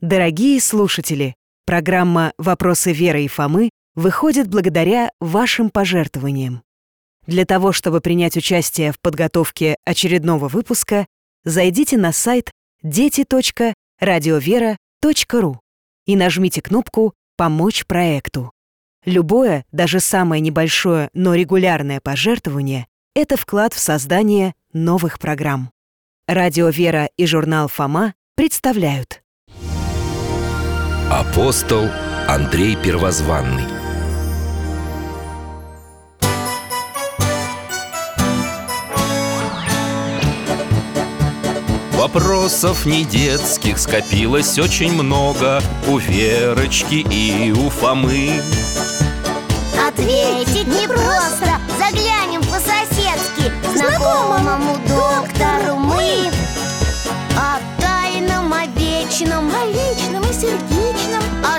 Дорогие слушатели, программа «Вопросы Веры и Фомы» выходит благодаря вашим пожертвованиям. Для того, чтобы принять участие в подготовке очередного выпуска, зайдите на сайт дети.радиовера.ру и нажмите кнопку «Помочь проекту». Любое, даже самое небольшое, но регулярное пожертвование — это вклад в создание новых программ. Радио «Вера» и журнал «Фома» представляют Апостол Андрей Первозванный. Вопросов не детских скопилось очень много. У Верочки и у Фомы. Ответить непросто Заглянем по-соседски Знакомому доктору мы. О тайном, о вечном О личном и сердечном,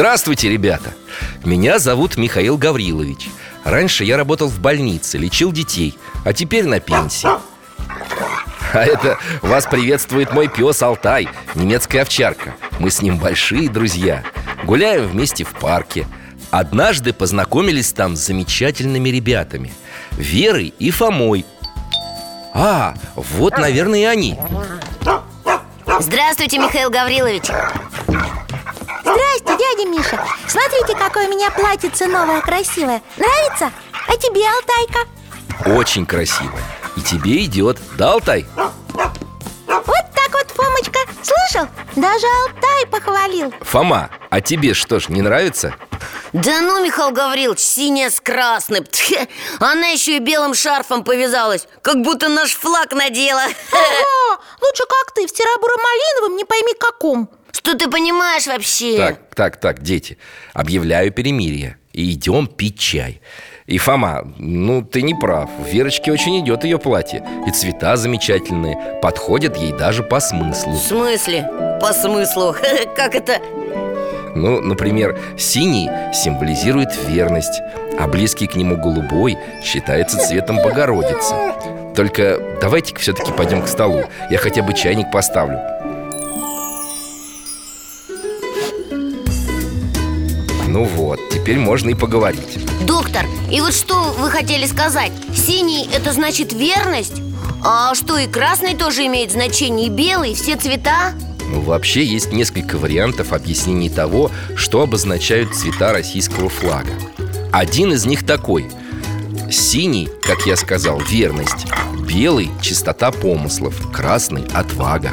Здравствуйте, ребята! Меня зовут Михаил Гаврилович. Раньше я работал в больнице, лечил детей А теперь на пенсии. А это вас приветствует мой пес Алтай Немецкая овчарка. Мы с ним большие друзья. Гуляем вместе в парке. Однажды познакомились там с замечательными ребятами Верой и Фомой. А, вот, наверное, и они. Здравствуйте, Михаил Гаврилович. Здрасте, дядя Миша Смотрите, какое у меня платьице новое, красивое Нравится? А тебе, Алтайка? Очень красиво И тебе идет, да, Алтай? Вот так вот, Фомочка, слышал? Даже Алтай похвалил Фома, а тебе что ж, не нравится? Да ну, Михаил Гаврилович, синяя с красным Тьфу, Она еще и белым шарфом повязалась Как будто наш флаг надела Ага, лучше как ты, в серо-буро-малиновом, не пойми каком Что ты понимаешь вообще? Так, так, так, дети Объявляю перемирие И идем пить чай И, Фома, ну ты не прав Верочке очень идет ее платье И цвета замечательные Подходят ей даже по смыслу В смысле? По смыслу? Как это? Ну, например, синий символизирует верность А близкий к нему голубой считается цветом Богородицы Только давайте-ка все-таки пойдем к столу Я хотя бы чайник поставлю Ну вот, теперь можно и поговорить Доктор, и вот что вы хотели сказать? Синий – это значит верность? А что, и красный тоже имеет значение, и белый, все цвета? Ну, вообще есть несколько вариантов объяснений того, что обозначают цвета российского флага Один из них такой Синий, как я сказал, верность Белый – чистота помыслов Красный – отвага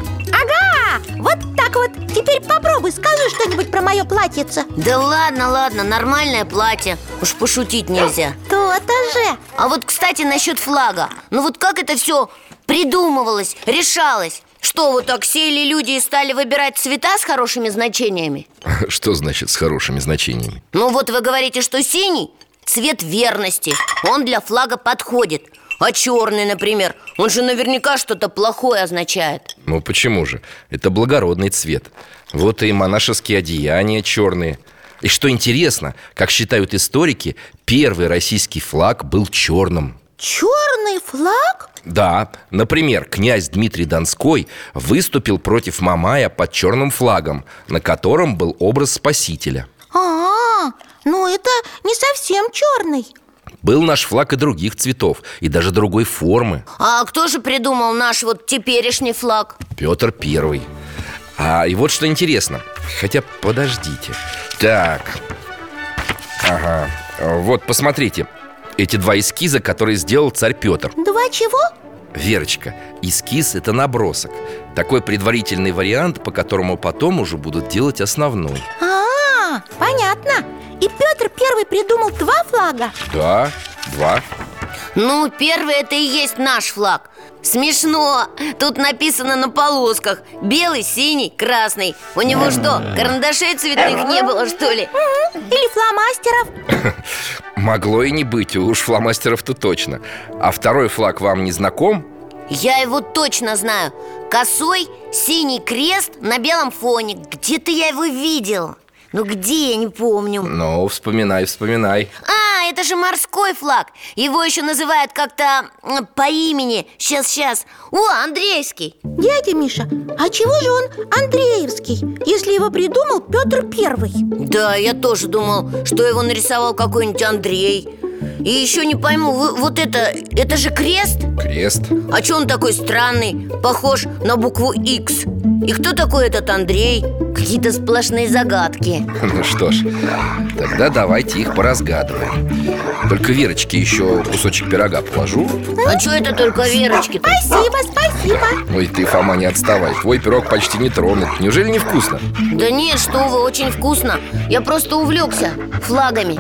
Теперь попробуй, скажи что-нибудь про мое платьице. Да ладно, ладно, нормальное платье. Уж пошутить нельзя. То-то же. А вот, кстати, насчет флага. Ну вот как это все придумывалось, решалось? Что, вот так сели люди и стали выбирать цвета с хорошими значениями? Что значит с хорошими значениями? Ну вот вы говорите, что синий – цвет верности. Он для флага подходит А черный, например, он же наверняка что-то плохое означает. Ну почему же? Это благородный цвет. Вот и монашеские одеяния черные. И что интересно, как считают историки Первый российский флаг был черным. Черный флаг? Да, например, князь Дмитрий Донской выступил против Мамая под черным флагом На котором был образ спасителя. А, ну это не совсем черный Был наш флаг и других цветов, и даже другой формы. А кто же придумал наш вот теперешний флаг? Петр Первый. А и вот что интересно. Хотя подождите. Так. Ага. Вот, посмотрите. Эти два эскиза, которые сделал царь Петр Два чего? Верочка, эскиз – это набросок. Такой предварительный вариант, по которому потом уже будут делать основной. А, И Петр Первый придумал два флага? Да, два. Ну, первый это и есть наш флаг. Смешно. Тут написано на полосках. Белый, синий, красный. У него что, карандашей цветных не было, что ли? Или фломастеров. Могло и не быть, уж фломастеров-то точно. А второй флаг вам не знаком? Я его точно знаю. Косой, синий крест на белом фоне. Где-то я его видел Ну где, я не помню. Ну, вспоминай, вспоминай. А, это же морской флаг. Его еще называют как-то по имени. Сейчас, сейчас О, Андреевский. Дядя Миша, а чего же он Андреевский, если его придумал Петр Первый? Да, я тоже думал, что его нарисовал какой-нибудь Андрей И еще не пойму, вы- вот это, это же крест? Крест А че он такой странный, похож на букву X? И кто такой этот Андрей? Какие-то сплошные загадки Ну что ж, тогда давайте их поразгадываем Только Верочке еще кусочек пирога положу А что это только Верочки -то? Спасибо, спасибо Ой, ты, Фома, не отставай Твой пирог почти не тронут Неужели не вкусно? Да нет, что вы, очень вкусно Я просто увлекся флагами.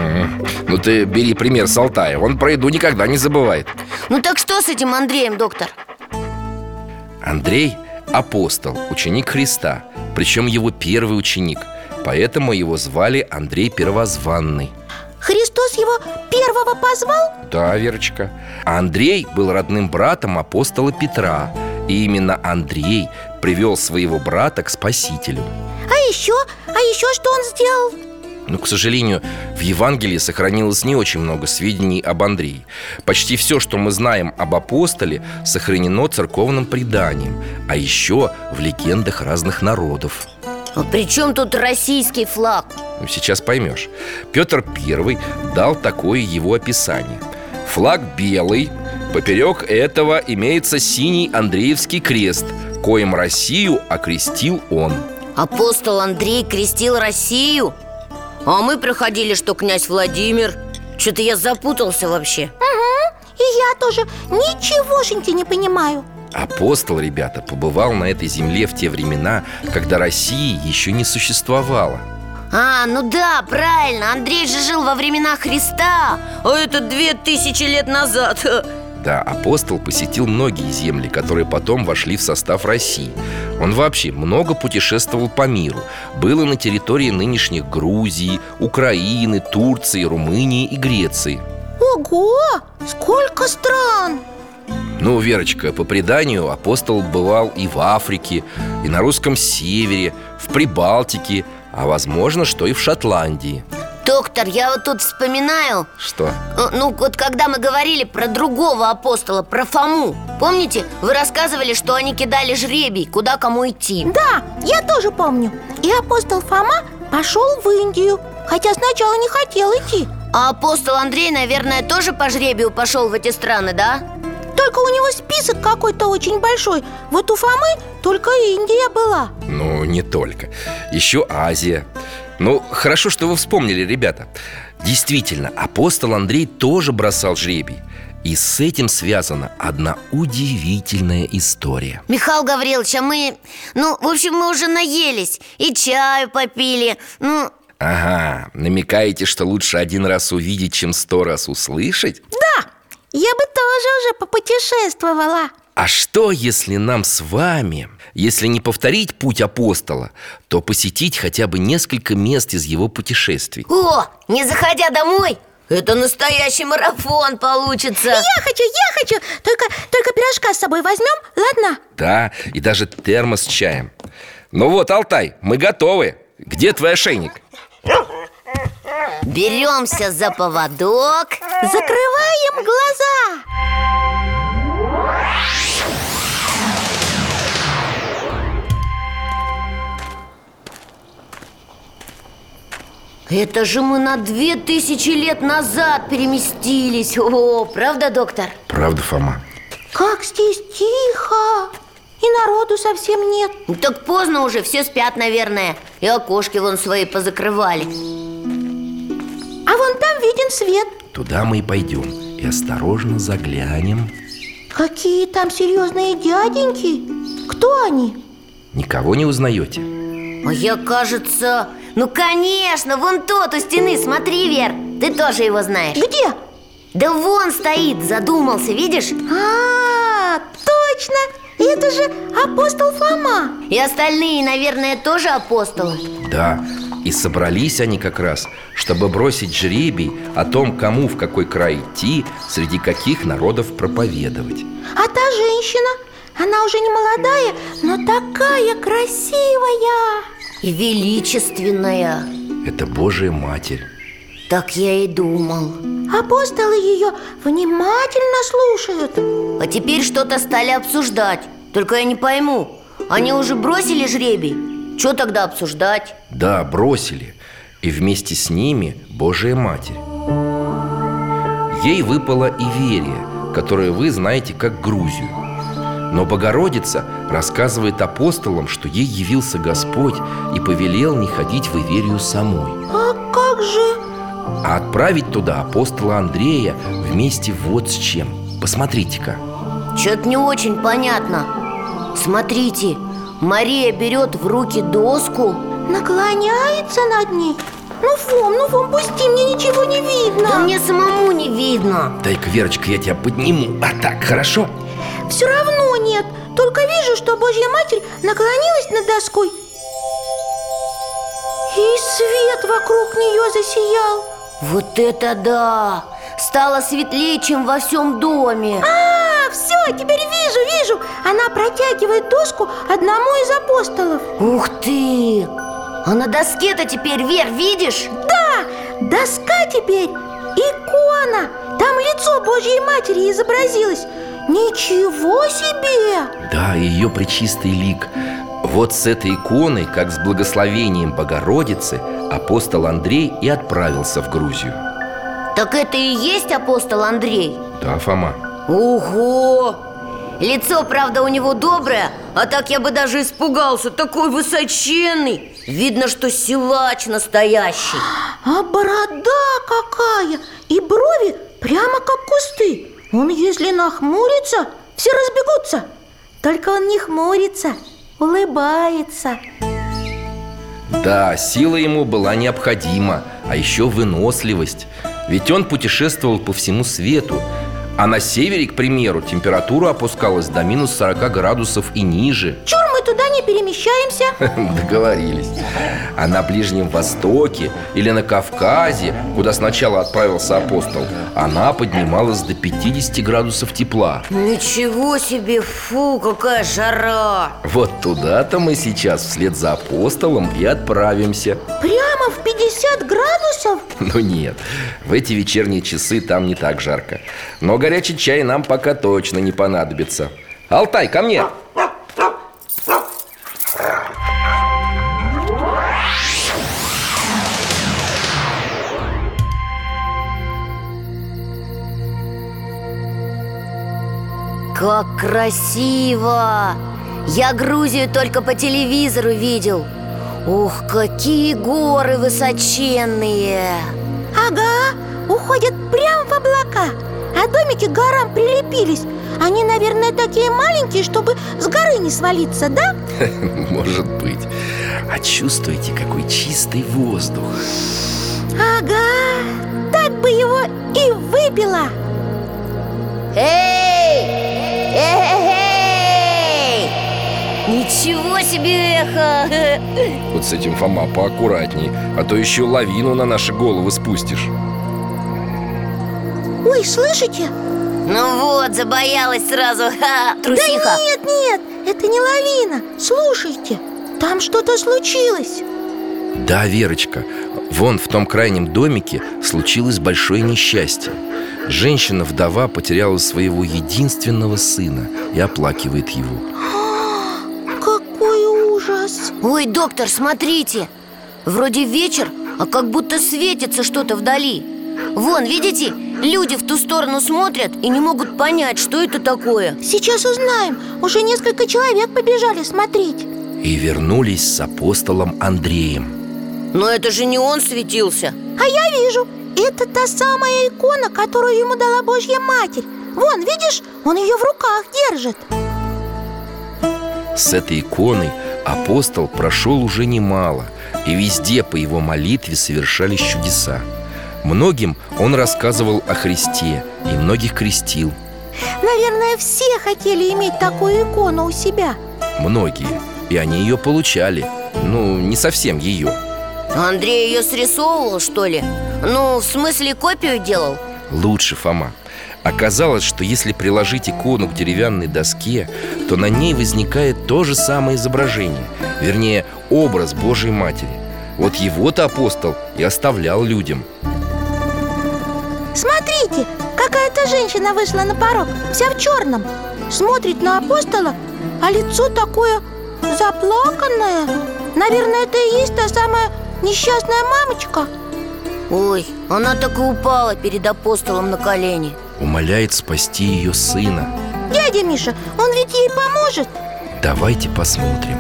Ну ты бери пример с Алтая Он про еду никогда не забывает Ну так что с этим Андреем, доктор? Андрей – апостол, ученик Христа Причем его первый ученик Поэтому его звали Андрей Первозванный Христос его первого позвал? Да, Верочка А Андрей был родным братом апостола Петра И именно Андрей привел своего брата к Спасителю А еще, а еще что он сделал? Но, к сожалению, в Евангелии сохранилось не очень много сведений об Андрее. Почти все, что мы знаем об апостоле, сохранено церковным преданием, а еще в легендах разных народов. А при чем тут российский флаг? Ну, сейчас поймешь. Петр I дал такое его описание. Флаг белый, поперек этого имеется синий Андреевский крест, коим Россию окрестил он. Апостол Андрей крестил Россию? А мы проходили, что князь Владимир. Что-то я запутался вообще. И я тоже ничегошеньки не понимаю. Апостол, ребята, побывал на этой земле в те времена, когда России еще не существовало. А, ну да, правильно. Андрей же жил во времена Христа. А это две тысячи лет назад Да, апостол посетил многие земли, которые потом вошли в состав России. Он вообще много путешествовал по миру. Был и на территории нынешних Грузии, Украины, Турции, Румынии и Греции. Ого, сколько стран! Ну, Верочка, по преданию апостол бывал и в Африке, и на русском севере, в Прибалтике, а возможно, что и в Шотландии. Доктор, я вот тут вспоминаю Что? э, Ну, вот когда мы говорили про другого апостола, про Фому Помните, вы рассказывали, что они кидали жребий, куда кому идти Да, я тоже помню И апостол Фома пошел в Индию Хотя сначала не хотел идти А апостол Андрей, наверное, тоже по жребию пошел в эти страны, да? Только у него список какой-то очень большой Вот у Фомы только Индия была Ну, не только. Еще Азия. Ну, хорошо, что вы вспомнили, ребята. Действительно, апостол Андрей тоже бросал жребий. И с этим связана одна удивительная история. Михаил Гаврилович, а мы... Ну, в общем, мы уже наелись И чаю попили Ну, Ага, намекаете, что лучше один раз увидеть, чем сто раз услышать? Да, я бы тоже уже попутешествовала А что, если нам с вами, если не повторить путь апостола, то посетить хотя бы несколько мест из его путешествий? о, не заходя домой Это настоящий марафон получится Я хочу, я хочу Только, только пирожка с собой возьмем, ладно? Да, и даже термос с чаем. Ну вот, Алтай, мы готовы. Где твой ошейник? Беремся за поводок Закрываем глаза Это же мы на две тысячи лет назад переместились О, правда, доктор? Правда, Фома? Как здесь тихо И народу совсем нет Ну, Так поздно уже, все спят, наверное И окошки вон свои позакрывали А вон там виден свет Туда мы и пойдем. И осторожно заглянем. Какие там серьезные дяденьки Кто они? Никого не узнаете? А я, кажется... Ну, конечно, вон тот у стены, смотри, Вер Ты тоже его знаешь Где? Да вон стоит, задумался, видишь? А, точно! Это же апостол Фома И остальные, наверное, тоже апостолы Да, и собрались они как раз, чтобы бросить жребий о том, кому в какой край идти, среди каких народов проповедовать А та женщина, она уже не молодая, но такая красивая И величественная. Это Божия Матерь. Так я и думал. Апостолы ее внимательно слушают. А теперь что-то стали обсуждать. Только я не пойму Они уже бросили жребий? Что тогда обсуждать? Да, бросили. И вместе с ними Божия Матерь. Ей выпала Иверия, которую вы знаете как Грузию Но Богородица рассказывает апостолам, что ей явился Господь И повелел не ходить в Иверию самой. А как же? А отправить туда апостола Андрея вместе вот с чем. Посмотрите-ка. Что-то не очень понятно. Смотрите, Мария берет в руки доску Наклоняется над ней. Ну, Фом, ну, Фом, пусти, мне ничего не видно. Да мне самому не видно. Дай-ка, Верочка, я тебя подниму. А так, хорошо? Все равно нет. Только вижу, что Божья Матерь наклонилась над доской. И свет вокруг нее засиял. Вот это да! Стало светлее, чем во всем доме. А, все, теперь вижу, вижу. Она протягивает доску одному из апостолов. Ух ты! А на доске-то теперь, Вер, видишь? Да, доска теперь Икона. Там лицо Божьей Матери изобразилось Ничего себе! Да, ее причистый лик Вот с этой иконой, как с благословением Богородицы Апостол Андрей и отправился в Грузию Так это и есть апостол Андрей? Да, Фома Ого! Лицо, правда, у него доброе, а так я бы даже испугался Такой высоченный Видно, что силач настоящий А борода какая! И брови прямо как кусты Он если нахмурится, все разбегутся. Только он не хмурится, улыбается. Да, сила ему была необходима, а еще выносливость. Ведь он путешествовал по всему свету А на севере, к примеру, температура опускалась до минус 40 градусов и ниже. Чур мы туда не перемещаемся. Договорились. А на Ближнем Востоке или на Кавказе, куда сначала отправился апостол Она поднималась до 50 градусов тепла. Ничего себе, фу, какая жара! Вот туда-то мы сейчас вслед за апостолом и отправимся. Прямо в 50 градусов? Ну нет, в эти вечерние часы там не так жарко. Но горячий чай нам пока точно не понадобится Алтай, ко мне! Как красиво! Я Грузию только по телевизору видел Ух, какие горы высоченные Ага, уходят прямо в облака А домики к горам прилепились Они, наверное, такие маленькие, чтобы с горы не свалиться, да? Может быть А чувствуете, какой чистый воздух Ага, так бы его и выпила Эй! Эй! Ничего себе эхо! Вот с этим, Фома, поаккуратней А то еще лавину на наши головы спустишь Ой, слышите? Ну вот, забоялась сразу, Ха, трусиха. Да нет, нет, это не лавина. Слушайте, там что-то случилось. Да, Верочка, вон в том крайнем домике случилось большое несчастье. Женщина-вдова потеряла своего единственного сына и оплакивает его. Какой ужас! Ой, доктор, смотрите! Вроде вечер, а как будто светится что-то вдали. Вон, видите, люди в ту сторону смотрят и не могут понять, что это такое. Сейчас узнаем. Уже несколько человек побежали смотреть. И вернулись с апостолом Андреем. Но это же не он светился. А я вижу, это та самая икона, которую ему дала Божья Матерь. Вон, видишь, он ее в руках держит. С этой иконой апостол прошел уже немало И везде по его молитве совершались чудеса Многим он рассказывал о Христе и многих крестил. Наверное, все хотели иметь такую икону у себя. Многие. И они ее получали. Ну, не совсем ее Андрей ее срисовывал, что ли? Ну, в смысле копию делал? Лучше, Фома. Оказалось, что если приложить икону к деревянной доске, то на ней возникает то же самое изображение. Вернее, образ Божьей Матери. Вот его-то апостол и оставлял людям женщина вышла на порог, вся в черном Смотрит на апостола, а лицо такое заплаканное. Наверное, это и есть та самая несчастная мамочка. Ой, она так и упала перед апостолом на колени. Умоляет спасти ее сына. Дядя Миша, он ведь ей поможет. Давайте посмотрим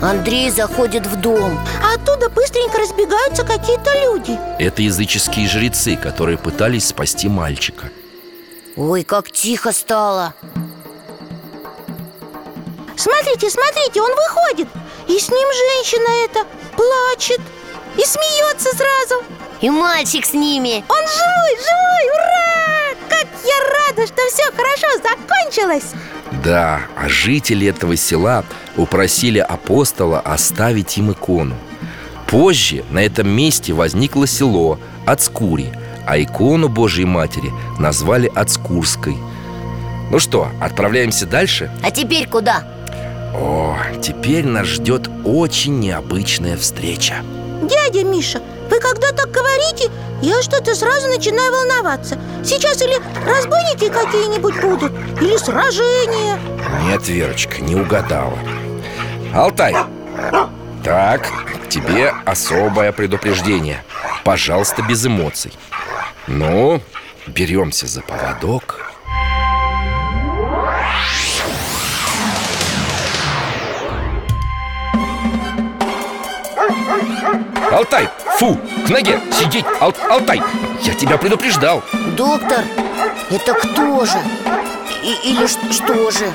Андрей заходит в дом. А оттуда быстренько разбегаются какие-то люди. Это языческие жрецы, которые пытались спасти мальчика. Ой, как тихо стало. Смотрите, смотрите, он выходит. И с ним женщина эта плачет И смеется сразу. И мальчик с ними. Он живой, живой, ура! Как я рада, что все хорошо закончилось Да, а жители этого села упросили апостола оставить им икону Позже на этом месте возникло село Ацкури А икону Божьей Матери назвали Ацкурской Ну что, отправляемся дальше? А теперь куда? О, теперь нас ждет очень необычная встреча Дядя Миша, вы когда так говорите, я что-то сразу начинаю волноваться. Сейчас или разбойники какие-нибудь будут, или сражения. Нет, Верочка, не угадала. Алтай Так, тебе особое предупреждение. Пожалуйста, без эмоций. Ну, беремся за поводок Алтай, фу, к ноге, сидеть, Ал- Алтай Я тебя предупреждал Доктор, это кто же? И- или ш- что же?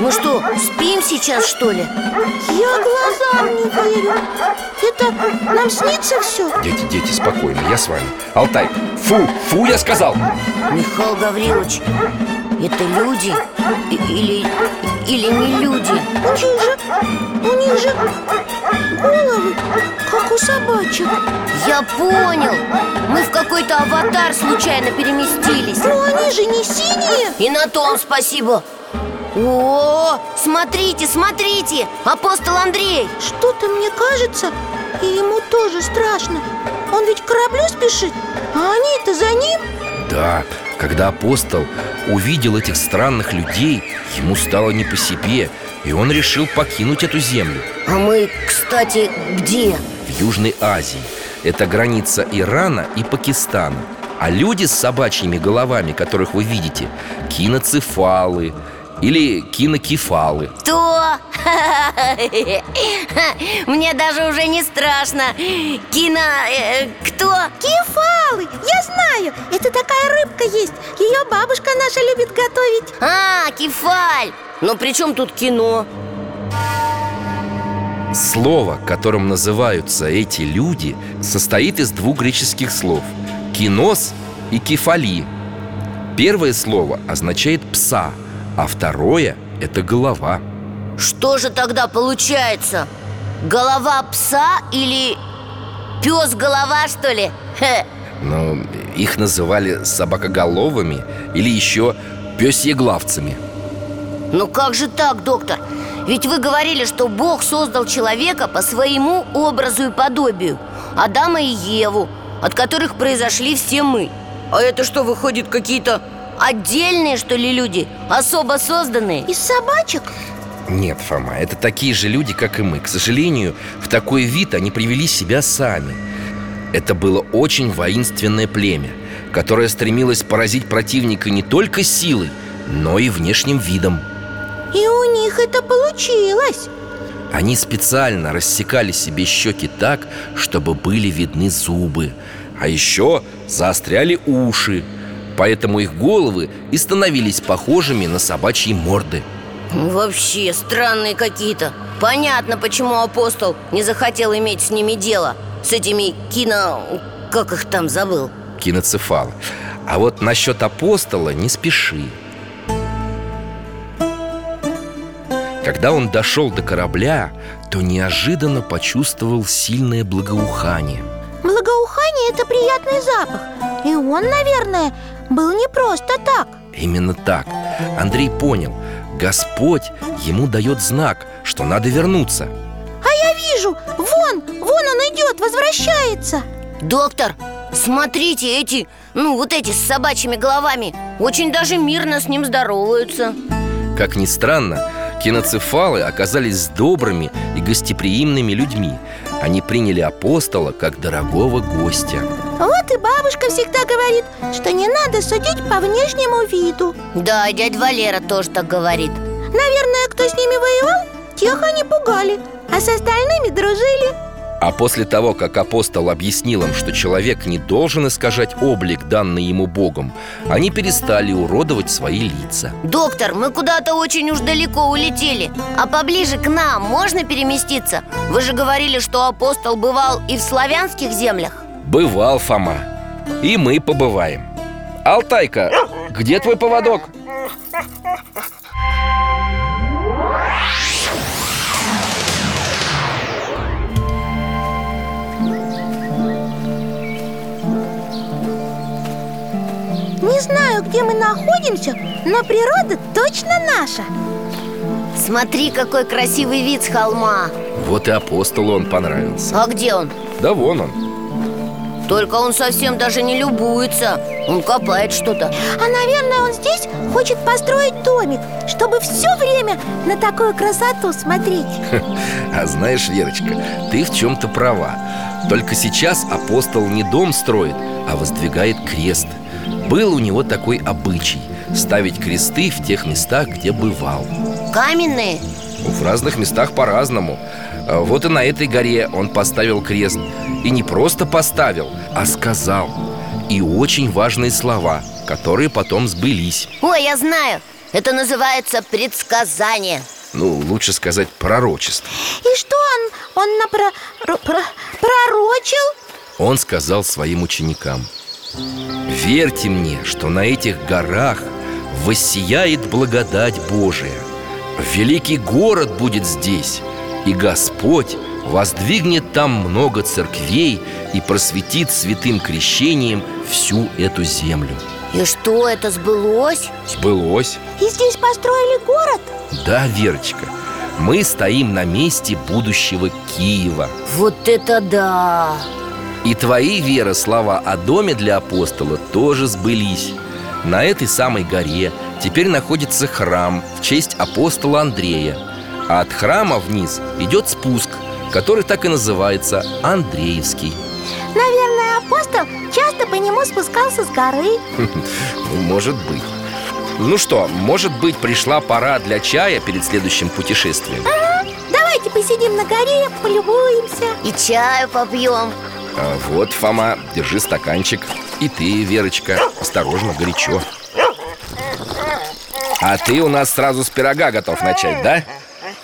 Мы что, спим сейчас, что ли? Я глазам не верю Это нам снится все? Дети, дети, спокойно, я с вами Алтай, фу, фу, я сказал Михаил Гаврилович, это люди? Или, или не люди? У них же, у них же головы, как у собачек. Я понял. Мы в какой-то аватар случайно переместились. Но они же не синие. И на том спасибо. О, смотрите, смотрите Апостол Андрей. Что-то мне кажется, и ему тоже страшно. Он ведь к кораблю спешит, а они-то за ним. Да, когда апостол увидел этих странных людей Ему стало не по себе И он решил покинуть эту землю. А мы, кстати, где? В Южной Азии. Это граница Ирана и Пакистана. А люди с собачьими головами, которых вы видите Киноцефалы или кинокефалы Кто? Мне даже уже не страшно Кино... э, кто? Кефалы, я знаю, это такая рыбка есть Ее бабушка наша любит готовить А, кефаль Но при чем тут кино? Слово, которым называются эти люди, состоит из двух греческих слов «кинос» и «кефали». Первое слово означает «пса», а второе – это «голова». Что же тогда получается? Голова пса или пес голова, что ли? Хе. Но их называли собакоголовыми или еще пёсьеглавцами Ну как же так, доктор? Ведь вы говорили, что Бог создал человека по своему образу и подобию Адама и Еву, от которых произошли все мы А это что, выходит, какие-то отдельные, что ли, люди? Особо созданные? Из собачек? Нет, Фома, это такие же люди, как и мы К сожалению, в такой вид они привели себя сами Это было очень воинственное племя Которое стремилось поразить противника не только силой, но и внешним видом И у них это получилось Они специально рассекали себе щеки так, чтобы были видны зубы А еще заостряли уши Поэтому их головы и становились похожими на собачьи морды. Вообще странные какие-то. Понятно, почему апостол не захотел иметь с ними дело. С этими кино... как их там забыл? киноцефалы. А вот насчет апостола не спеши. Когда он дошел до корабля, то неожиданно почувствовал сильное благоухание. Благоухание – это приятный запах. И он, наверное, был не просто так. Именно так. Андрей понял. Господь ему дает знак, что надо вернуться. А я вижу, вон, вон он идет, возвращается. Доктор, смотрите, эти, ну вот эти с собачьими головами. Очень даже мирно с ним здороваются. Как ни странно, киноцефалы оказались добрыми и гостеприимными людьми. Они приняли апостола как дорогого гостя Вот и бабушка всегда говорит, что не надо судить по внешнему виду. Да, и дядя Валера тоже так говорит. Наверное, кто с ними воевал, тех они пугали А с остальными дружили. А после того, как апостол объяснил им, что человек не должен искажать облик, данный ему Богом Они перестали уродовать свои лица. Доктор, мы куда-то очень уж далеко улетели А поближе к нам можно переместиться? Вы же говорили, что апостол бывал и в славянских землях Бывал Фома. И мы побываем. Алтайка, где твой поводок? Не знаю, где мы находимся, но природа точно наша. Смотри, какой красивый вид с холма. Вот и апостолу он понравился. А где он? Да вон он Только он совсем даже не любуется. Он копает что-то. А, наверное, он здесь хочет построить домик Чтобы все время на такую красоту смотреть. А знаешь, Верочка, ты в чем-то права. Только сейчас апостол не дом строит, а воздвигает крест. Был у него такой обычай Ставить кресты в тех местах, где бывал. Каменные? В разных местах по-разному. А Вот и на этой горе он поставил крест. И не просто поставил, а сказал. И очень важные слова, которые потом сбылись. Ой, я знаю. Это называется предсказание. Ну, лучше сказать пророчество. И что он, он напро... ро- про- пророчил? Он сказал своим ученикам. Верьте мне, что на этих горах воссияет благодать Божия Великий город будет здесь И Господь воздвигнет там много церквей И просветит святым крещением всю эту землю И что, это сбылось? Сбылось И здесь построили город? Да, Верочка, мы стоим на месте будущего Киева Вот это да! И твои, Вера, слова о доме для апостола тоже сбылись На этой самой горе теперь находится храм в честь апостола Андрея. А от храма вниз идет спуск, который так и называется Андреевский Наверное, апостол часто по нему спускался с горы. Ну, Может быть. Ну что, может быть, пришла пора для чая перед следующим путешествием? Давайте посидим на горе, полюбуемся. И чаю попьем. А Вот, Фома, держи стаканчик. И ты, Верочка, осторожно, горячо А ты у нас сразу с пирога готов начать, да?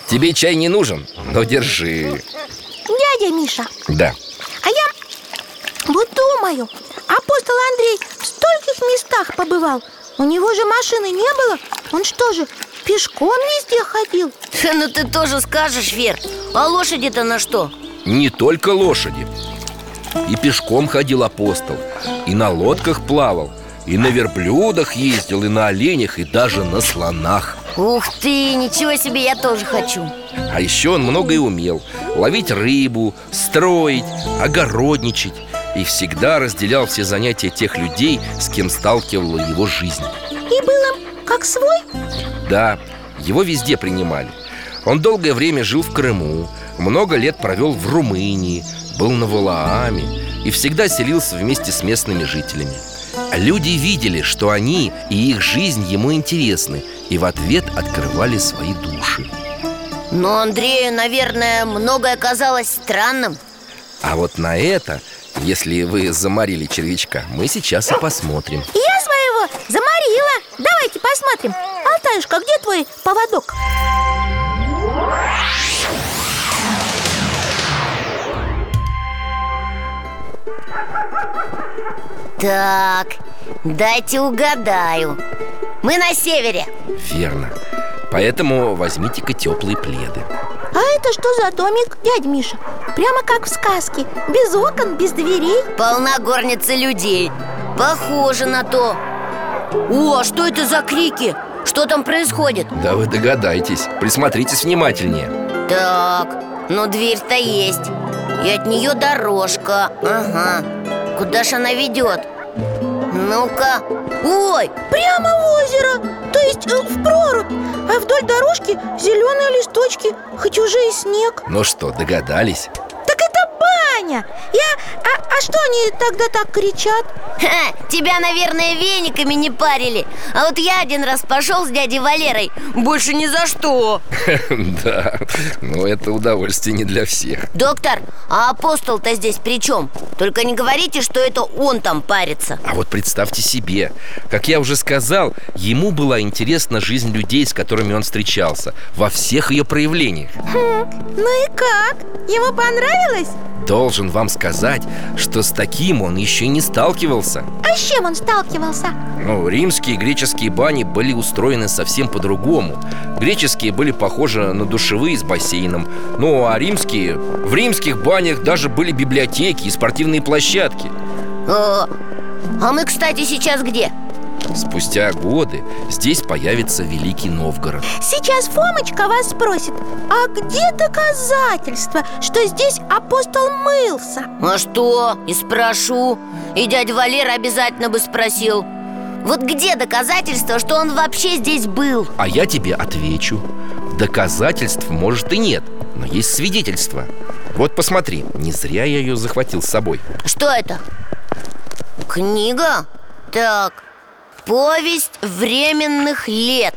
Тебе чай не нужен? Но держи Дядя Миша, Да а я вот думаю Апостол Андрей в стольких местах побывал У него же машины не было Он что же, пешком везде ходил? Ну ты тоже скажешь, Вер А лошади-то на что? Не только лошади И пешком ходил апостол И на лодках плавал И на верблюдах ездил, и на оленях, и даже на слонах. Ух ты, ничего себе, я тоже хочу. А еще он многое умел. Ловить рыбу, строить, огородничать. И всегда разделял все занятия тех людей, с кем сталкивала его жизнь. И был им как свой? Да, его везде принимали. Он долгое время жил в Крыму Много лет провел в Румынии Был на Валааме И всегда селился вместе с местными жителями Люди видели, что они и их жизнь ему интересны И в ответ открывали свои души. Но Андрею, наверное, многое казалось странным. А вот на это, если вы заморили червячка, мы сейчас и посмотрим. Я своего заморила. Давайте посмотрим. Алтаюшка, где твой поводок? Так, дайте угадаю. Мы на севере. Верно. Поэтому возьмите-ка теплые пледы. А это что за домик, дядя Миша? Прямо как в сказке. Без окон, без дверей. Полна горница людей. Похоже на то. О, что это за крики? Что там происходит? Да вы догадаетесь Присмотритесь внимательнее. Так, ну дверь-то есть. И от нее дорожка. Ага Куда ж она ведет? Ну-ка Ой, Прямо в озеро, то есть э, в прорубь А вдоль дорожки зеленые листочки, хоть уже и снег Ну что, догадались? Баня Я... А, а что они тогда так кричат? Ха, тебя, наверное, вениками не парили А вот я один раз пошел с дядей Валерой Больше ни за что Да, но это удовольствие не для всех Доктор, а апостол-то здесь при чем? Только не говорите, что это он там парится А вот представьте себе, как я уже сказал, ему была интересна жизнь людей, с которыми он встречался Во всех ее проявлениях Ну и как? Ему понравилось? Должен вам сказать, что с таким он еще не сталкивался А с чем он сталкивался? Ну, римские и греческие бани были устроены совсем по-другому Греческие были похожи на душевые с бассейном Ну, а римские... В римских банях даже были библиотеки и спортивные площадки О, А мы, кстати, сейчас где? Спустя годы здесь появится Великий Новгород Сейчас Фомочка вас спросит А где доказательства, что здесь апостол мылся? А что? И спрошу И дядя Валера обязательно бы спросил Вот где доказательства, что он вообще здесь был? А я тебе отвечу Доказательств, может, и нет Но есть свидетельства Вот посмотри, не зря я ее захватил с собой Что это? Книга? Так, повесть временных лет.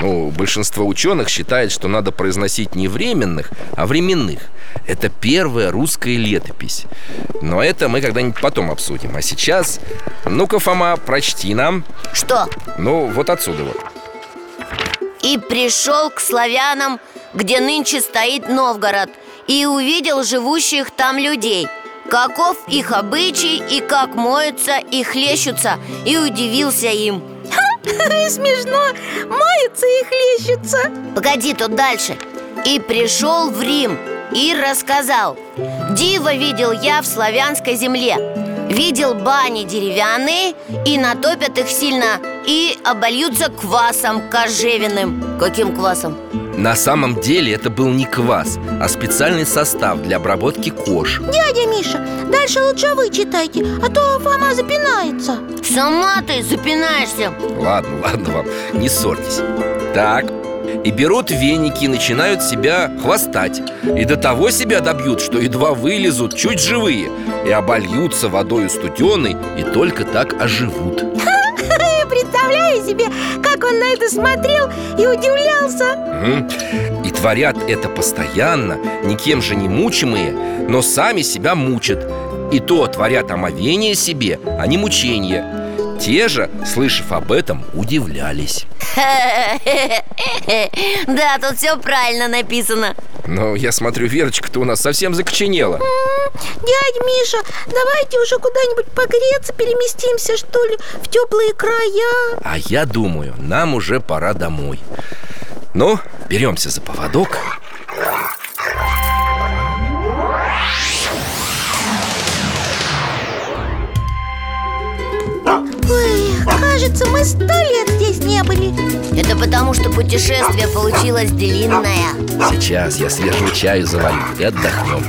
Ну, большинство ученых считает, что надо произносить не временных, а временных. Это первая русская летопись. Но это мы когда-нибудь потом обсудим. А сейчас, ну-ка, Фома, прочти нам. Что? Ну, вот отсюда вот. И пришел к славянам, где нынче стоит Новгород И увидел живущих там людей Каков их обычай и как моются и хлещутся И удивился им. Смешно, моются и хлещутся. Погоди, тут дальше. И пришел в Рим и рассказал. Диво видел я в славянской земле Видел бани деревянные И натопят их сильно И обольются квасом кожевенным. Каким квасом? На самом деле это был не квас, а специальный состав для обработки кож. Дядя Миша, дальше лучше вы читайте А то Фома запинается. Сама ты запинаешься. Ладно, ладно вам, не ссорьтесь. Так, и берут веники и начинают себя хвостать. И до того себя добьют, что едва вылезут чуть живые И обольются водою студеной и только так оживут. Представляю себе, как он на это смотрел и удивлялся. И творят это постоянно, никем же не мучимые, но сами себя мучат. И то творят омовение себе, а не мучение Те же, слышав об этом, удивлялись. Да, тут все правильно написано. Но я смотрю, Верочка-то у нас совсем закоченела. Дядя Миша, давайте уже куда-нибудь погреться Переместимся, что ли, в теплые края. А я думаю, нам уже пора домой. Ну, беремся за поводок кажется, мы сто лет здесь не были. Это потому, что путешествие получилось длинное. Сейчас я свежего чаю заварю и отдохнем.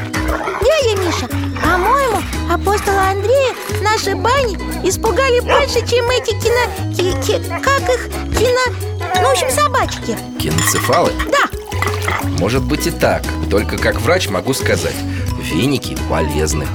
Дядя Миша, по-моему, апостола Андрея наши бани испугали больше, чем эти кино... ки- ки- как их? Кино... Ну, в общем, собачки. Киноцефалы? Да, Может быть и так Только как врач могу сказать Веники полезны.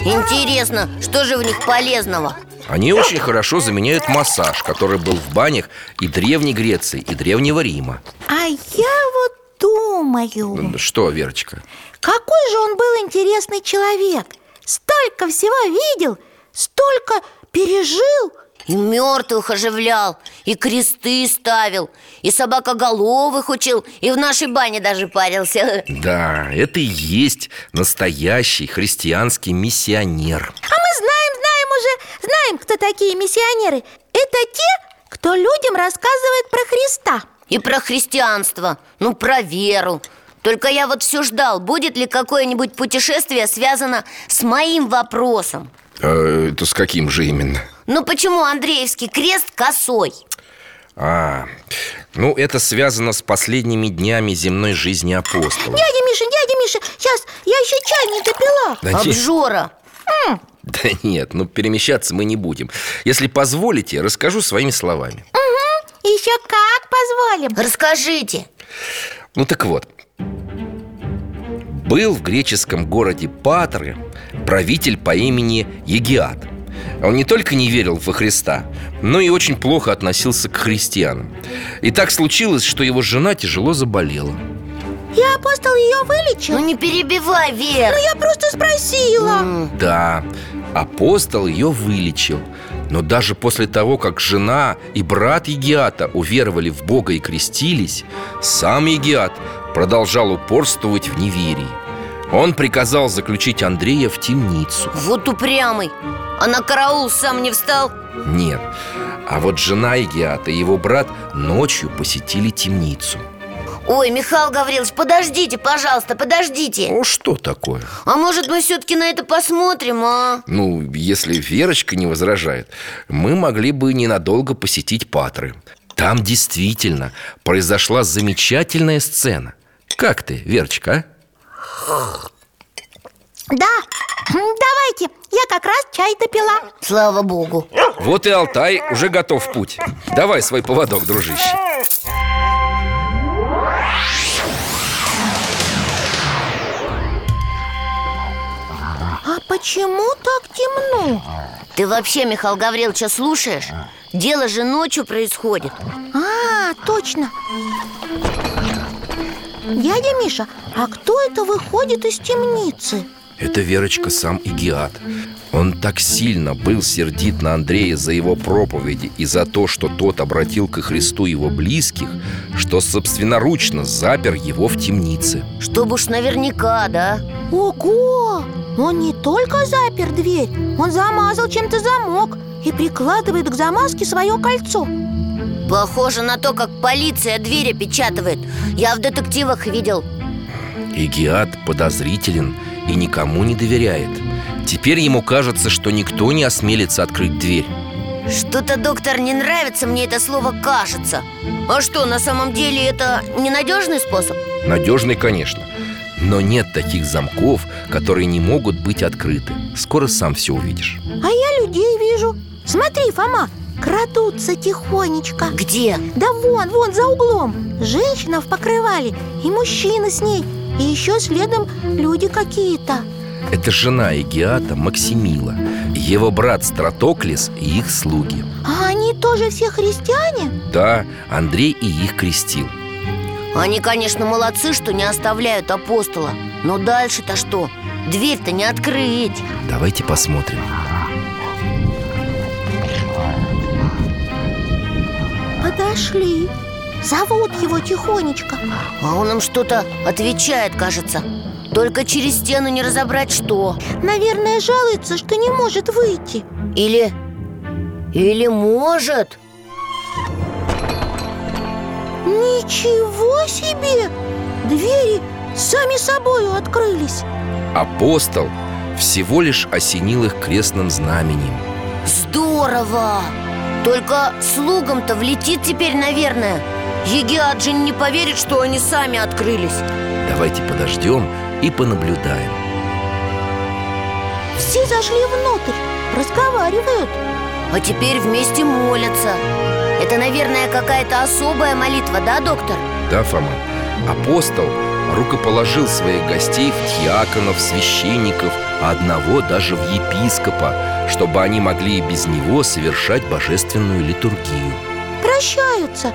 Интересно, что же в них полезного? Они очень хорошо заменяют массаж, который был в банях и Древней Греции, и Древнего Рима. А я вот думаю. Что, Верочка? Какой же он был интересный человек. Столько всего видел, столько пережил. И мертвых оживлял, и кресты ставил, и собакоголовых учил, и в нашей бане даже парился. Да, это и есть настоящий христианский миссионер. А мы знаем, знаем, кто такие миссионеры. Это те, кто людям рассказывает про Христа. И про христианство, ну про веру. Только я вот все ждал, будет ли какое-нибудь путешествие связано с моим вопросом. А, Это с каким же именно? Ну почему Андреевский крест косой? А, ну это связано с последними днями земной жизни апостола. Дядя Миша, дядя Миша, сейчас, я еще чай не допила. Да нет. Обжора Да нет, ну перемещаться мы не будем. Если позволите, расскажу своими словами. Еще как позволим. Расскажите. Ну так вот. Был в греческом городе Патры правитель по имени Егиат. Он не только не верил во Христа, но и очень плохо относился к христианам. И так случилось, что его жена тяжело заболела. И апостол ее вылечил? Ну не перебивай, Вер. Ну я просто спросила. М, Да, апостол ее вылечил. Но даже после того, как жена и брат Егиата уверовали в Бога и крестились Сам Егиат продолжал упорствовать в неверии. Он приказал заключить Андрея в темницу. Вот упрямый! А на караул сам не встал? Нет, а вот жена Егиата и его брат ночью посетили темницу Ой, Михаил Гаврилович, подождите, пожалуйста, подождите. Ну что такое? А может мы все-таки на это посмотрим, а? Ну, если Верочка не возражает Мы могли бы ненадолго посетить Патры. Там действительно произошла замечательная сцена. Как ты, Верочка, а? Да, давайте, я как раз чай допила. Слава богу. Вот и Алтай уже готов в путь. Давай свой поводок, дружище почему так темно? Ты вообще, Михаил Гавриловича, слушаешь? Дело же ночью происходит А, точно Дядя Миша, а кто это выходит из темницы? Это Верочка сам Игиат Он так сильно был сердит на Андрея за его проповеди И за то, что тот обратил ко Христу его близких Что собственноручно запер его в темнице. Чтобы уж наверняка, да? Ого! Он не только запер дверь, он замазал чем-то замок и прикладывает к замазке свое кольцо. Похоже на то, как полиция двери печатывает Я в детективах видел. Игиат подозрителен и никому не доверяет. Теперь ему кажется, что никто не осмелится открыть дверь. Что-то, доктор, не нравится мне это слово «кажется» А что, на самом деле это ненадежный способ? Надежный, конечно. Но нет таких замков, которые не могут быть открыты. Скоро сам все увидишь. А я людей вижу. Смотри, Фома, крадутся тихонечко. Где? Да вон, вон, за углом. Женщина в покрывале и мужчина с ней И еще следом люди какие-то. Это жена Игиата Максимила. Его брат Стратоклес и их слуги. А они тоже все христиане? Да, Андрей и их крестил. Они, конечно, молодцы, что не оставляют апостола. Но дальше-то что? Дверь-то не открыть. Давайте посмотрим. Подошли Зовут его тихонечко. А он им что-то отвечает, кажется. Только через стену не разобрать что. Наверное, жалуется, что не может выйти. Или... Или может. Ничего себе! Двери сами собою открылись. Апостол всего лишь осенил их крестным знаменем. Здорово! Только слугам-то влетит теперь, наверное Егиат же не поверит, что они сами открылись Давайте подождем и понаблюдаем Все зашли внутрь, разговаривают А теперь вместе молятся Это, наверное, какая-то особая молитва, да, доктор? Да, Фома? Апостол рукоположил своих гостей в диаконов, священников, а одного даже в епископа, чтобы они могли и без него совершать божественную литургию. Прощаются,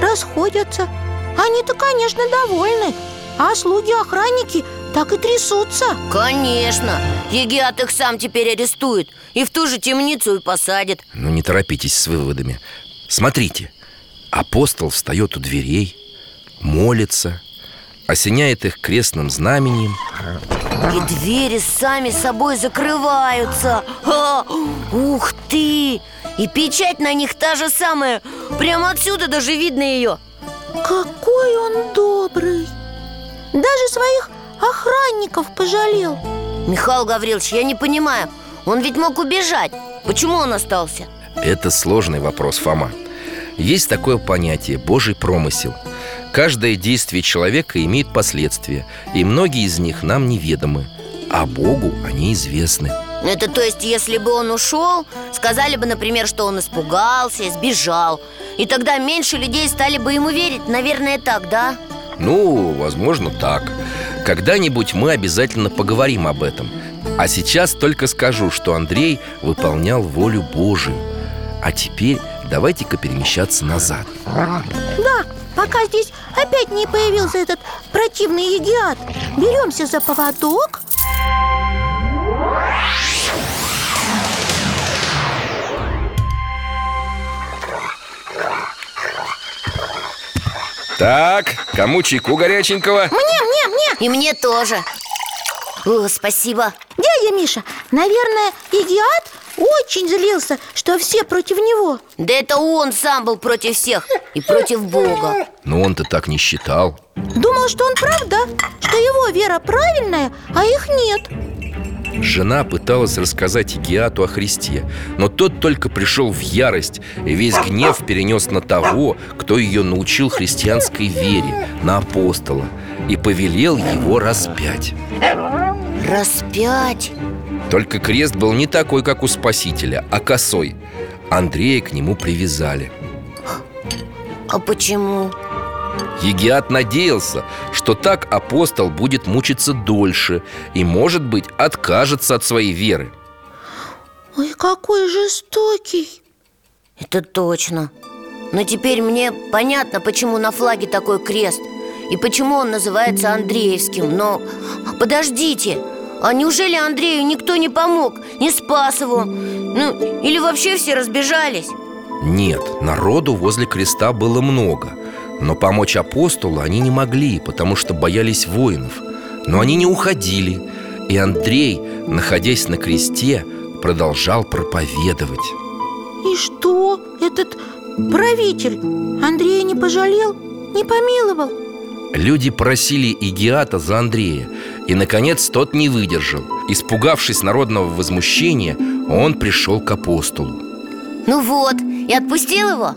расходятся. Они-то, конечно, довольны А слуги-охранники так и трясутся. Конечно Егиат их сам теперь арестует И в ту же темницу и посадит. Но не торопитесь с выводами. Смотрите, апостол встает у дверей, молится, осеняет их крестным знаменем И двери сами собой закрываются. А, Ух ты! И печать на них та же самая. Прямо отсюда даже видно ее Какой он добрый. Даже своих охранников пожалел. Михаил Гаврилович, я не понимаю. Он ведь мог убежать. Почему он остался? Это сложный вопрос, Фома. Есть такое понятие – Божий промысел. Каждое действие человека имеет последствия И многие из них нам неведомы А Богу они известны Это то есть, если бы он ушел Сказали бы, например, что он испугался, сбежал И тогда меньше людей стали бы ему верить. Наверное, так, да? Ну, возможно, так. Когда-нибудь мы обязательно поговорим об этом. А сейчас только скажу, что Андрей выполнял волю Божию. А теперь давайте-ка перемещаться назад. Да, пока здесь опять не появился этот противный егиат Беремся за поводок Так, кому чайку горяченького? Мне, мне, мне. И мне тоже. О, спасибо. Дядя Миша, наверное, егиат очень злился, что все против него. Да это он сам был против всех И против Бога. Но он-то так не считал. Думал, что он прав, да? Что его вера правильная, а их нет Жена пыталась рассказать Игиату о Христе Но тот только пришел в ярость И весь гнев перенес на того, кто ее научил христианской вере На апостола И повелел его распять. Распять? Только крест был не такой, как у Спасителя, а косой. Андрея к нему привязали. А почему? Егиат надеялся, что так апостол будет мучиться дольше И, может быть, откажется от своей веры Ой, какой жестокий Это точно Но теперь мне понятно, почему на флаге такой крест И почему он называется Андреевским Но подождите А неужели Андрею никто не помог? Не спас его? Ну, или вообще все разбежались? Нет, народу возле креста было много Но помочь апостолу они не могли, потому что боялись воинов. Но они не уходили И Андрей, находясь на кресте, продолжал проповедовать. И что, этот правитель? Андрея не пожалел, не помиловал? Люди просили Игиата за Андрея И, наконец, тот не выдержал. Испугавшись народного возмущения, он пришел к апостолу. Ну вот, и отпустил его?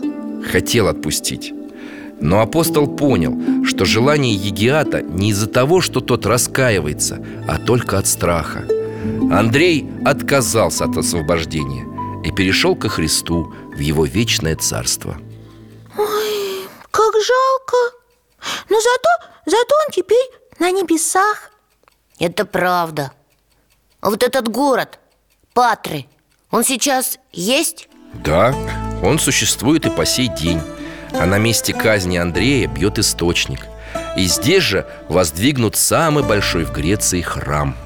Хотел отпустить Но апостол понял, что желание Егиата не из-за того, что тот раскаивается, а только от страха. Андрей отказался от освобождения и перешел ко Христу в его вечное царство. Как жалко! Но зато, зато он теперь на небесах. Это правда. А вот этот город, Патры, он сейчас есть? Да, он существует и по сей день А на месте казни Андрея бьет источник. И здесь же воздвигнут самый большой в Греции храм.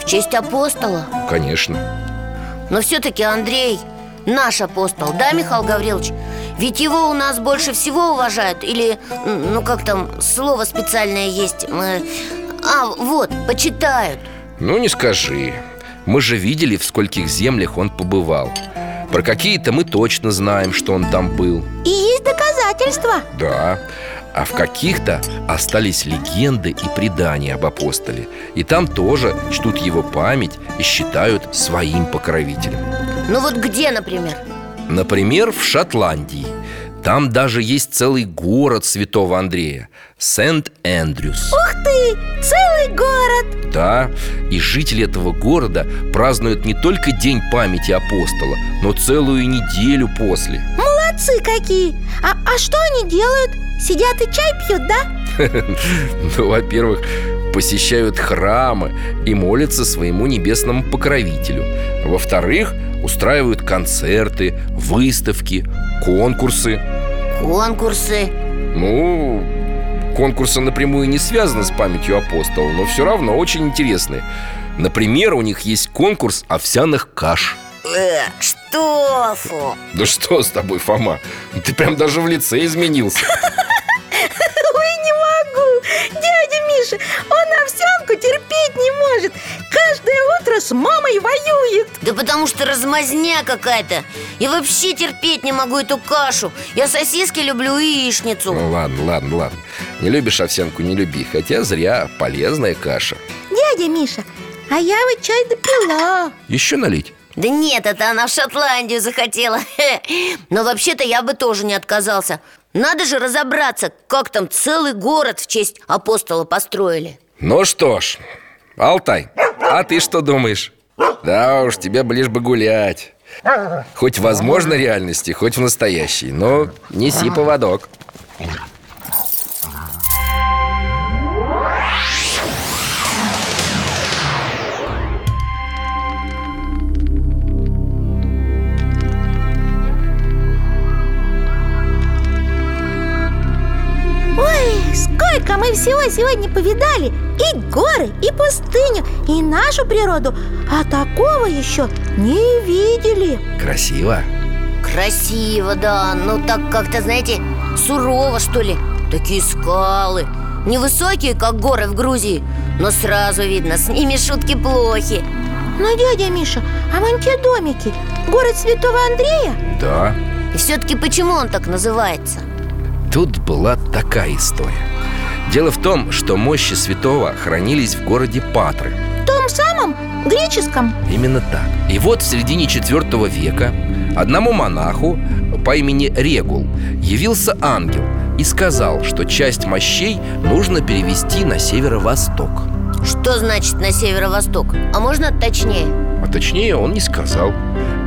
В честь апостола? Конечно. Но все-таки Андрей наш апостол, да, Михаил Гаврилович? Ведь его у нас больше всего уважают Или, ну как там, слово специальное есть э, А, вот, почитают. Ну не скажи. Мы же видели, в скольких землях он побывал Про какие-то мы точно знаем, что он там был. И есть доказательства. Да. А в каких-то остались легенды и предания об апостоле. И там тоже чтут его память и считают своим покровителем. Ну вот где, например? Например, в Шотландии Там даже есть целый город святого Андрея Сент-Эндрюс. Ух ты, целый город! Да, и жители этого города празднуют не только День памяти апостола Но целую неделю после. Молодцы какие! А, а что они делают? Сидят и чай пьют, да? Ну, во-первых, посещают храмы и молятся своему небесному покровителю. Во-вторых, устраивают концерты, выставки, конкурсы Конкурсы. Ну, конкурсы напрямую не связаны с памятью апостола Но все равно очень интересные Например, у них есть конкурс овсяных каш. Э, Что, фу? Да что с тобой, Фома? Ты прям даже в лице изменился. Ой, не могу. Дядя Миша, он овсянку терпеть не может. Каждое утро с мамой воюет. Да потому что размазня какая-то. И вообще терпеть не могу эту кашу. Я сосиски люблю и яичницу. Ну ладно, ладно, ладно. Не любишь овсянку, не люби. Хотя зря, полезная каша. Дядя Миша, а я вот чай допила. Еще налить? Да нет, это она в Шотландию захотела. Но вообще-то я бы тоже не отказался. Надо же разобраться, как там целый город в честь апостола построили Ну что ж, Алтай, а ты что думаешь? Да уж, тебе бы лишь бы гулять Хоть в возможной реальности, хоть в настоящей Но неси поводок мы всего сегодня повидали. И горы, и пустыню, и нашу природу. А такого еще не видели. Красиво. Красиво, да, но так как-то, знаете, сурово, что ли. Такие скалы. Невысокие, как горы в Грузии Но сразу видно, с ними шутки плохи. Ну, дядя Миша, а вон те домики. Город Святого Андрея? Да, И все-таки почему он так называется? тут была такая история Дело в том, что мощи святого хранились в городе Патры. В том самом греческом. Именно так. И вот в середине IV века одному монаху по имени Регул явился ангел и сказал, что часть мощей нужно перевести на северо-восток. Что значит на северо-восток? А можно точнее? А точнее он не сказал.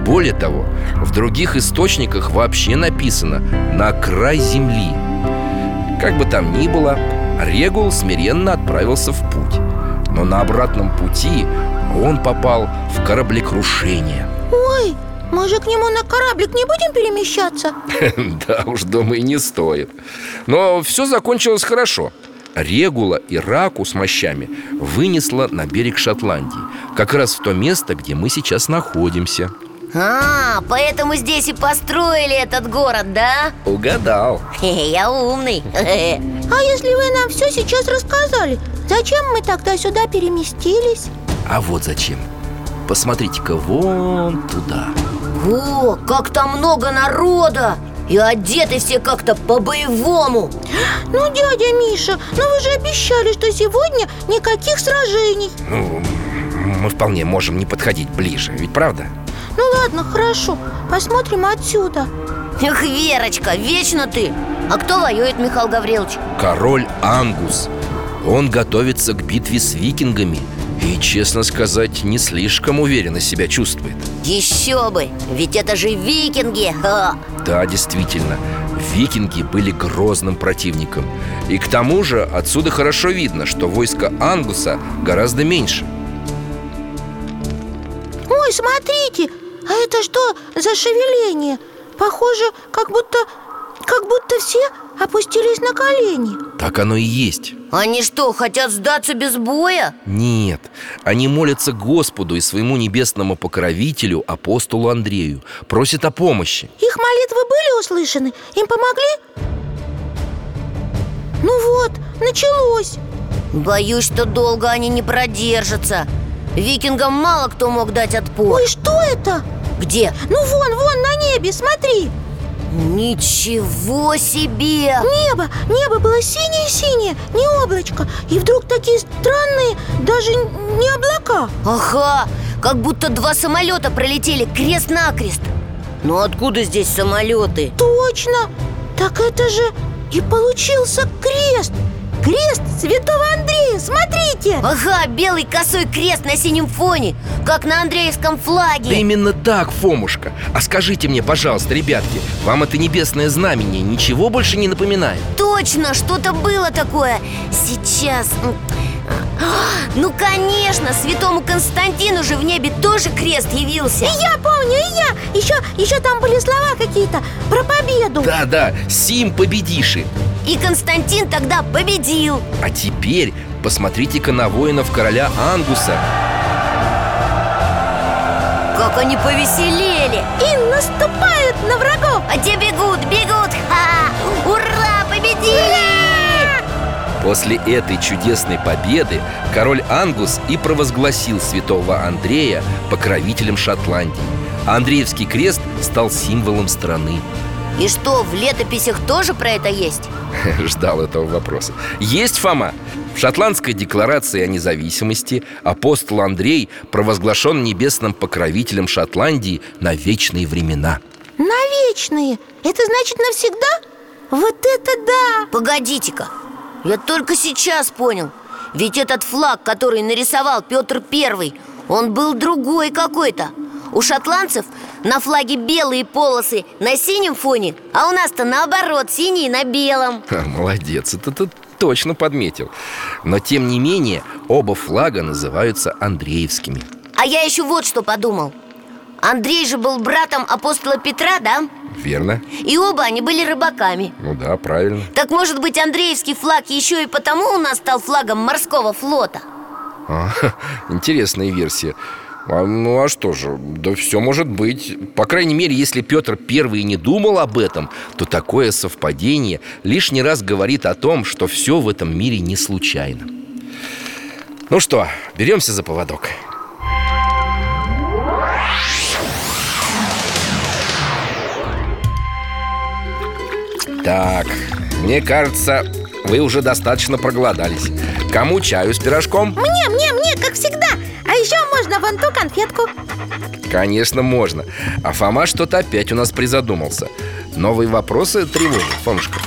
Более того, в других источниках вообще написано «на край земли» Как бы там ни было, Регул смиренно отправился в путь. Но на обратном пути он попал в кораблекрушение. Ой, мы же к нему на кораблик не будем перемещаться? Да уж, думаю, не стоит. Но все закончилось хорошо. Регула и раку с мощами вынесла на берег Шотландии Как раз в то место, где мы сейчас находимся А, поэтому здесь и построили этот город, да? Угадал Хе-хе, Я умный А если вы нам все сейчас рассказали, зачем мы тогда сюда переместились? А вот зачем Посмотрите-ка вон туда О, как там много народа! И одеты все как-то по-боевому Ну, дядя Миша, ну вы же обещали, что сегодня никаких сражений Ну, мы вполне можем не подходить ближе, ведь правда? Ну ладно, хорошо, посмотрим отсюда. Эх, Верочка, вечно ты. А кто воюет, Михаил Гаврилович? Король Ангус. Он готовится к битве с викингами И, честно сказать, не слишком уверенно себя чувствует. Еще бы, ведь это же викинги! Ха. Да, действительно, викинги были грозным противником. И к тому же отсюда хорошо видно, что войско Ангуса гораздо меньше. Ой, смотрите, а это что за шевеление? Похоже, как будто, как будто все опустились на колени Так оно и есть Они что, хотят сдаться без боя? Нет, они молятся Господу и своему небесному покровителю, апостолу Андрею Просят о помощи Их молитвы были услышаны? Им помогли? Ну вот, началось Боюсь, что долго они не продержатся Викингам мало кто мог дать отпор Ой, что это? Где? Ну вон, вон на небе, смотри Ничего себе! Небо, небо было синее-синее, не облачко И вдруг такие странные, даже не облака Ага, как будто два самолета пролетели крест-накрест Но откуда здесь самолеты? Точно! Так это же и получился крест Крест Святого Андрея, смотрите! Ага, белый косой крест на синем фоне Как на Андреевском Да флаге именно так, Фомушка. А скажите мне, пожалуйста, ребятки Вам это небесное знамение ничего больше не напоминает? Точно, что-то было такое. Сейчас а, Ну, конечно, святому Константину же в небе тоже крест явился. И я помню, и я. Еще, еще там были слова какие-то про победу. Да-да, Сим победиши И Константин тогда победил А теперь посмотрите-ка на воинов короля Ангуса Как они повеселели И наступают на врагов А те бегут, бегут, ха! Ура, победили! После этой чудесной победы король Ангус и провозгласил святого Андрея покровителем Шотландии. А Андреевский крест стал символом страны. И что, в летописях тоже про это есть? Ждал этого вопроса Есть, Фома В шотландской декларации о независимости Апостол Андрей провозглашен небесным покровителем Шотландии на вечные времена На вечные? Это значит навсегда? Вот это да! Погодите-ка, я только сейчас понял Ведь этот флаг, который нарисовал Петр Первый Он был другой какой-то У шотландцев на флаге белые полосы на синем фоне А у нас-то наоборот, синие на белом. Ха, Молодец, это ты точно подметил. Но тем не менее оба флага называются Андреевскими. А я еще вот что подумал. Андрей же был братом апостола Петра, да? Верно? И оба они были рыбаками. Ну да, правильно. Так может быть Андреевский флаг еще и потому у нас стал флагом морского флота? А, Интересная версия а, Ну а что же, да все может быть. По крайней мере, если Петр Первый не думал об этом То такое совпадение лишний раз говорит о том, что все в этом мире не случайно. Ну что, беремся за поводок. Так, мне кажется, вы уже достаточно проголодались. Кому чаю с пирожком? Мне, мне, мне, как всегда А еще можно вон ту конфетку. Конечно, можно. А Фома что-то опять у нас призадумался. Новые вопросы тревожат, Фомушка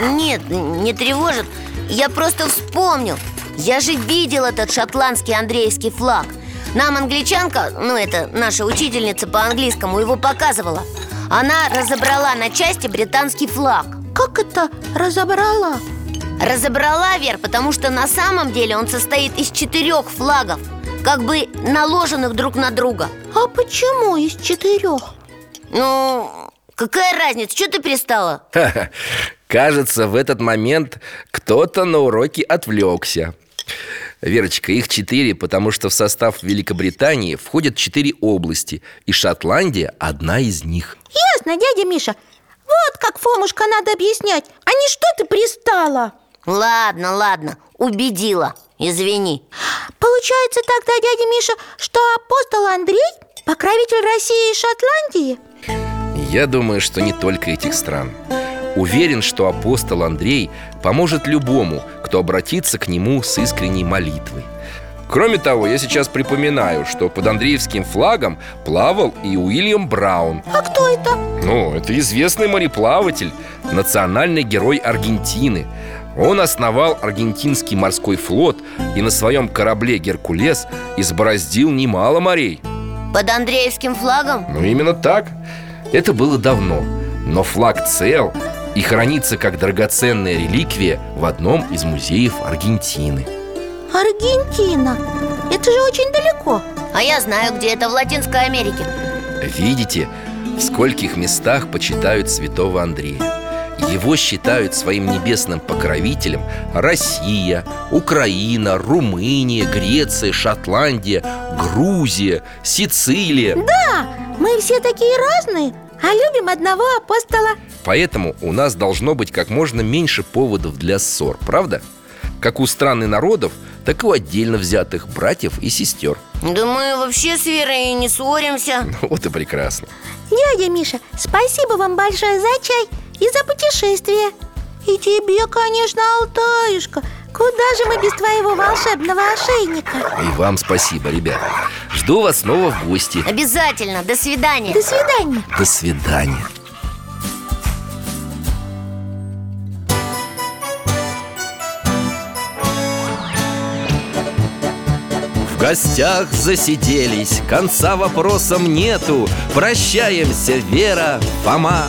Нет, не тревожит Я просто вспомнил. Я же видел этот шотландский андреевский флаг. Нам англичанка, ну это наша учительница по английскому его показывала. Она разобрала на части британский флаг. Как это разобрала? Разобрала, Вер, потому что на самом деле он состоит из четырех флагов Как бы наложенных друг на друга. А почему из четырех? Ну, какая разница, что ты пристала? Ха-ха. Кажется, в этот момент кто-то на уроке отвлекся. Верочка, их четыре, потому что в состав Великобритании входят четыре области И Шотландия одна из них. Ясно, дядя Миша. Вот как, Фомушка, надо объяснять. А не что ты пристала Ладно, ладно, убедила, извини. Получается тогда, дядя Миша, что апостол Андрей Покровитель России и Шотландии? Я думаю, что не только этих стран. Уверен, что апостол Андрей поможет любому, кто обратится к нему с искренней молитвой. Кроме того, я сейчас припоминаю, что под Андреевским флагом плавал и Уильям Браун. А кто это? Ну, это известный мореплаватель, национальный герой Аргентины Он основал аргентинский морской флот и на своем корабле «Геркулес» избороздил немало морей. Под Андреевским флагом? Ну, именно так. Это было давно, но флаг цел и хранится как драгоценная реликвия в одном из музеев Аргентины. Аргентина? Это же очень далеко. А я знаю, где это в Латинской Америке. Видите, в скольких местах почитают святого Андрея его считают своим небесным покровителем Россия, Украина, Румыния, Греция, Шотландия, Грузия, Сицилия. Да, мы все такие разные А любим одного апостола. Поэтому у нас должно быть как можно меньше поводов для ссор, правда? Как у стран и народов, так и у отдельно взятых братьев и сестер. Да мы вообще с Верой и не ссоримся. Вот и прекрасно. Дядя Миша, спасибо вам большое за чай и за путешествие И тебе, конечно, Алтаюшка Куда же мы без твоего волшебного ошейника? И вам спасибо, ребята. Жду вас снова в гости. Обязательно, до свидания. До свидания. До свидания. В гостях засиделись, конца вопросам нету. Прощаемся, Вера, Фома